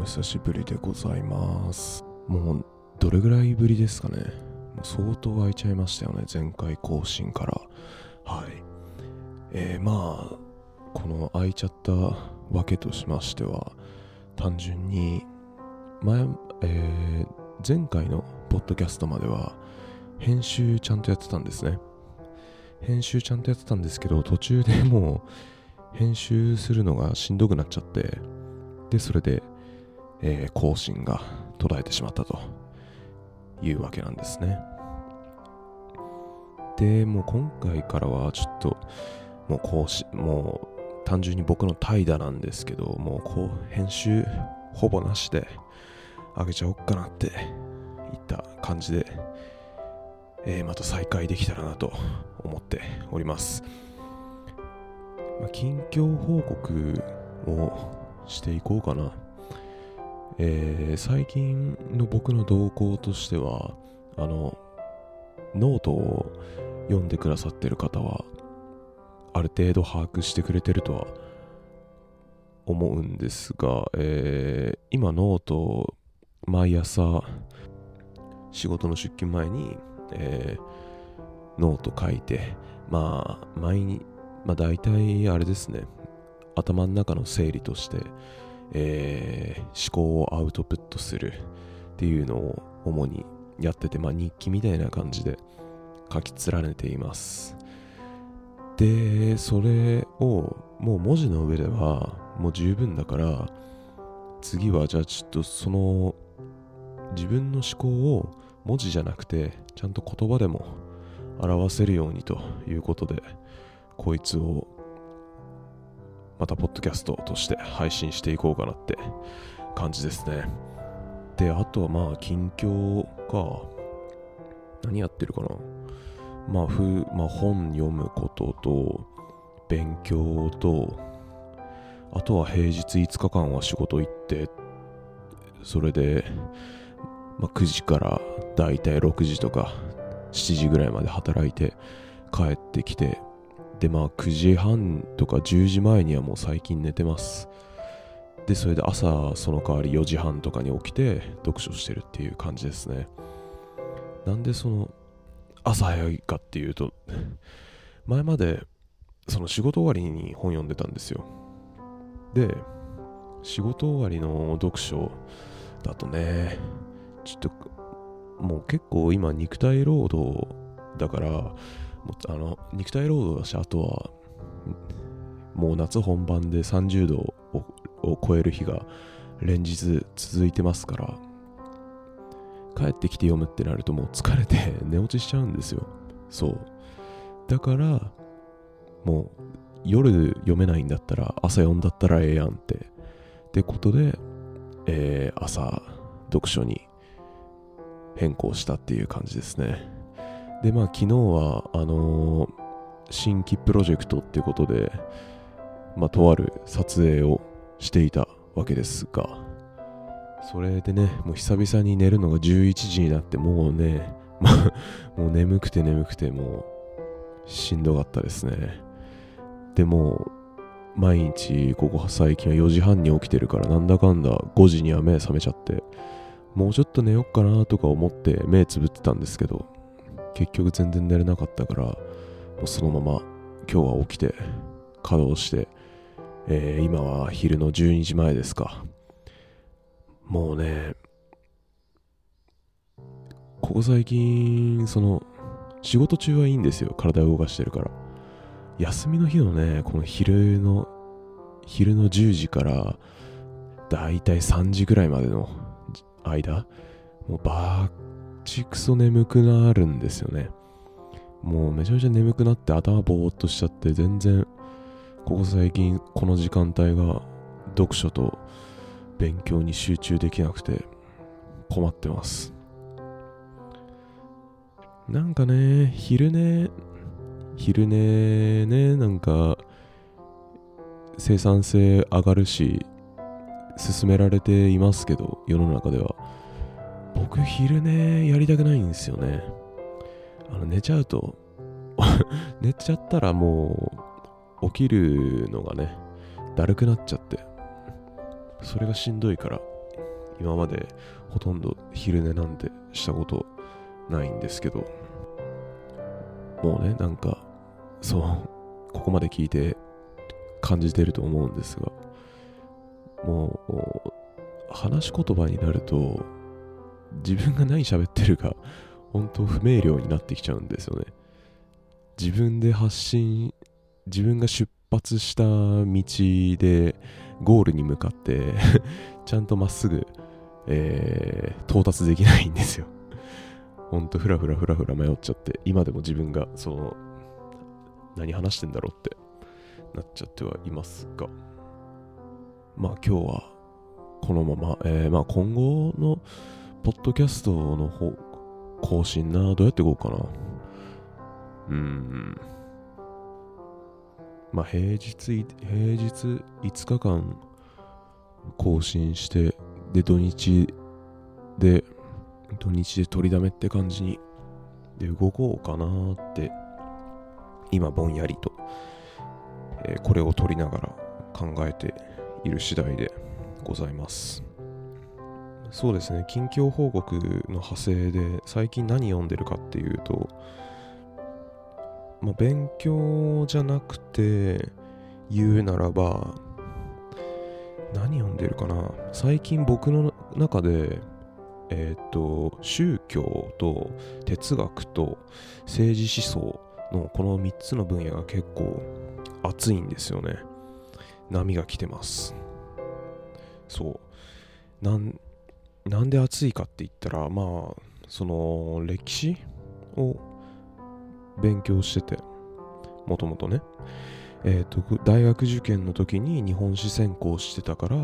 お久しぶりでございます。もうどれぐらいぶりですかね。もう相当空いちゃいましたよね前回更新から。はい。えー、まあこの空いちゃったわけとしましては単純に前,、えー、前回のポッドキャストまでは編集ちゃんとやってたんですね。編集ちゃんとやってたんですけど途中でもう編集するのがしんどくなっちゃってでそれで、えー、更新が途絶えてしまったというわけなんですね。でもう今回からはちょっともう更新もう単純に僕の怠惰なんですけどもうこう編集ほぼなしであげちゃおっかなっていった感じで、えー、また再開できたらなと思っております、まあ、近況報告をしていこうかな、えー、最近の僕の動向としてはあのノートを読んでくださってる方はある程度把握してくれてるとは思うんですが、えー、今ノート毎朝仕事の出勤前に、えー、ノート書いてまあ毎日まあ大体あれですね。頭の中の整理として、えー、思考をアウトプットするっていうのを主にやってて、まあ、日記みたいな感じで書き連ねています。でそれをもう文字の上ではもう十分だから次はじゃあちょっとその自分の思考を文字じゃなくてちゃんと言葉でも表せるようにということでこいつをまたポッドキャストとして配信していこうかなって感じですね。であとはまあ近況か。何やってるかな。まあふまあ本読むことと勉強とあとは平日5日間は仕事行ってそれでまあ、9時からだいたい6時とか7時ぐらいまで働いて帰ってきてでまあ9時半とか10時前にはもう最近寝てます。でそれで朝その代わり4時半とかに起きて読書してるっていう感じですね。なんでその朝早いかっていうと前までその仕事終わりに本読んでたんですよ。で仕事終わりの読書だとねちょっともう結構今肉体労働だからあの肉体労働だしあとはもう夏本番で30度を超える日が連日続いてますから帰ってきて読むってなるともう疲れて 寝落ちしちゃうんですよ。そう。だからもう夜読めないんだったら朝読んだったらええやんって。ってことで、えー、朝読書に変更したっていう感じですね。で、まあ昨日は、あのー、新規プロジェクトっていうことで、まあとある撮影をしていたわけですが、それでね、もう久々に寝るのが11時になって、もうね、ま、もう眠くて眠くて、もう、しんどかったですね。でも、毎日、ここ最近は4時半に起きてるから、なんだかんだ5時には目覚めちゃって、もうちょっと寝よっかなとか思って目つぶってたんですけど、結局全然寝れなかったから、もうそのまま今日は起きて稼働して、えー、今は昼の12時前ですか。もうね、ここ最近、その、仕事中はいいんですよ。体を動かしてるから。休みの日のね、この昼の、昼の10時から、だいたい3時ぐらいまでの間、もうバーチクソ眠くなるんですよね。もうめちゃめちゃ眠くなって頭ぼーっとしちゃって全然ここ最近この時間帯が読書と勉強に集中できなくて困ってます。なんかね、昼寝、昼寝ね、なんか生産性上がるし、勧められていますけど、世の中では。僕、昼寝やりたくないんですよね。あの寝ちゃうと 寝ちゃったらもう、起きるのがね、だるくなっちゃって、それがしんどいから、今までほとんど昼寝なんてしたことないんですけど、もうね、なんか、そう、ここまで聞いて感じてると思うんですが、もう、話し言葉になると、自分が何喋ってるか、本当不明瞭になってきちゃうんですよね。自分で発信、自分が出発した道で、ゴールに向かって ちゃんとまっすぐ、えー、到達できないんですよ。ほんとふらふらふらふら迷っちゃって、今でも自分がその、何話してんだろうってなっちゃってはいますが、まあ今日はこのまま、えー、まあ今後のポッドキャストの方、更新な、どうやっていこうかな。うーん。まあ平日、平日5日間更新して、で土日で、土日で取りだめって感じに、で動こうかなーって今ぼんやりと、えー、これを取りながら考えている次第でございますそうですね近況報告の派生で最近何読んでるかっていうとまあ勉強じゃなくて言うならば何読んでるかな最近僕の中でえっ、ー、と宗教と哲学と政治思想のこの3つの分野が結構熱いんですよね。波が来てます。そう。なん、なんで熱いかって言ったら、まあ、その歴史を勉強してて、もともとね。え、ー、と、大学受験の時に日本史専攻してたから、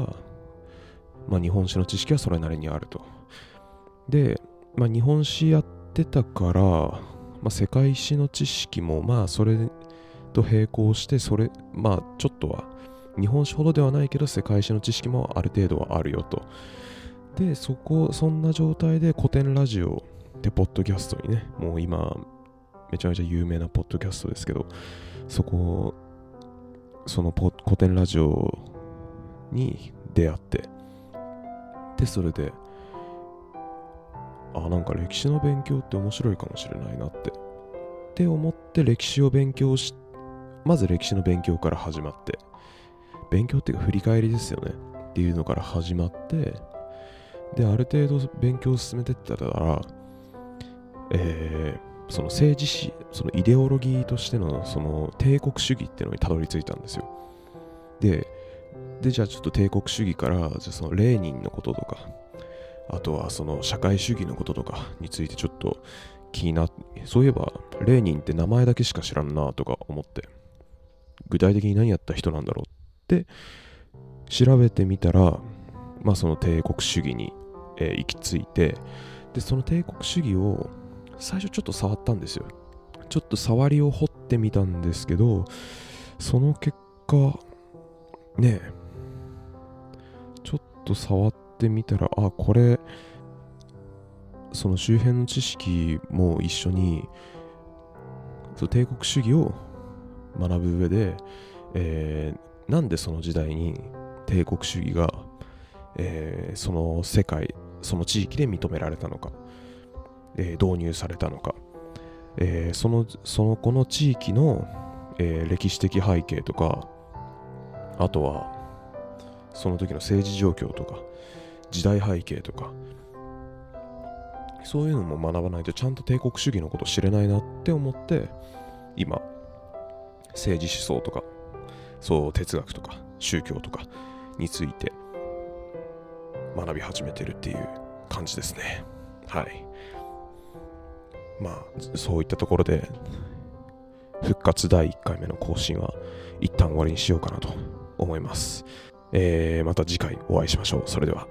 まあ日本史の知識はそれなりにあると。で、まあ日本史やってたから、まあ、世界史の知識もまあそれと並行してそれまあちょっとは日本史ほどではないけど世界史の知識もある程度はあるよとでそこそんな状態で古典ラジオでポッドキャストにねもう今めちゃめちゃ有名なポッドキャストですけどそこその古典ラジオに出会ってでそれであなんか歴史の勉強って面白いかもしれないなってって思って歴史を勉強しまず歴史の勉強から始まって勉強っていうか振り返りですよねっていうのから始まってである程度勉強を進めてったらえー、その政治史そのイデオロギーとしてのその帝国主義っていうのにたどり着いたんですよ。ででじゃあちょっと帝国主義からじゃあそのレーニンのこととかあとはその社会主義のこととかについてちょっと気になっ、そういえばレーニンって名前だけしか知らんなとか思って、具体的に何やった人なんだろうって調べてみたら、まあその帝国主義に、えー、行き着いて、で、その帝国主義を最初ちょっと触ったんですよ。ちょっと触りを掘ってみたんですけど、その結果、ねえ、ちょっと触ってみたら、あ、これ、その周辺の知識も一緒に、そう帝国主義を学ぶ上で、えー、なんでその時代に帝国主義が、えー、その世界、その地域で認められたのか、えー、導入されたのか、えー、その、そのこの地域の、え、歴史的背景とか、あとは、その時の政治状況とか、時代背景とかそういうのも学ばないとちゃんと帝国主義のこと知れないなって思って今政治思想とかそう哲学とか宗教とかについて学び始めてるっていう感じですね。はい。まあそういったところで復活第1回目の更新は一旦終わりにしようかなと思います、えー、また次回お会いしましょう。それでは。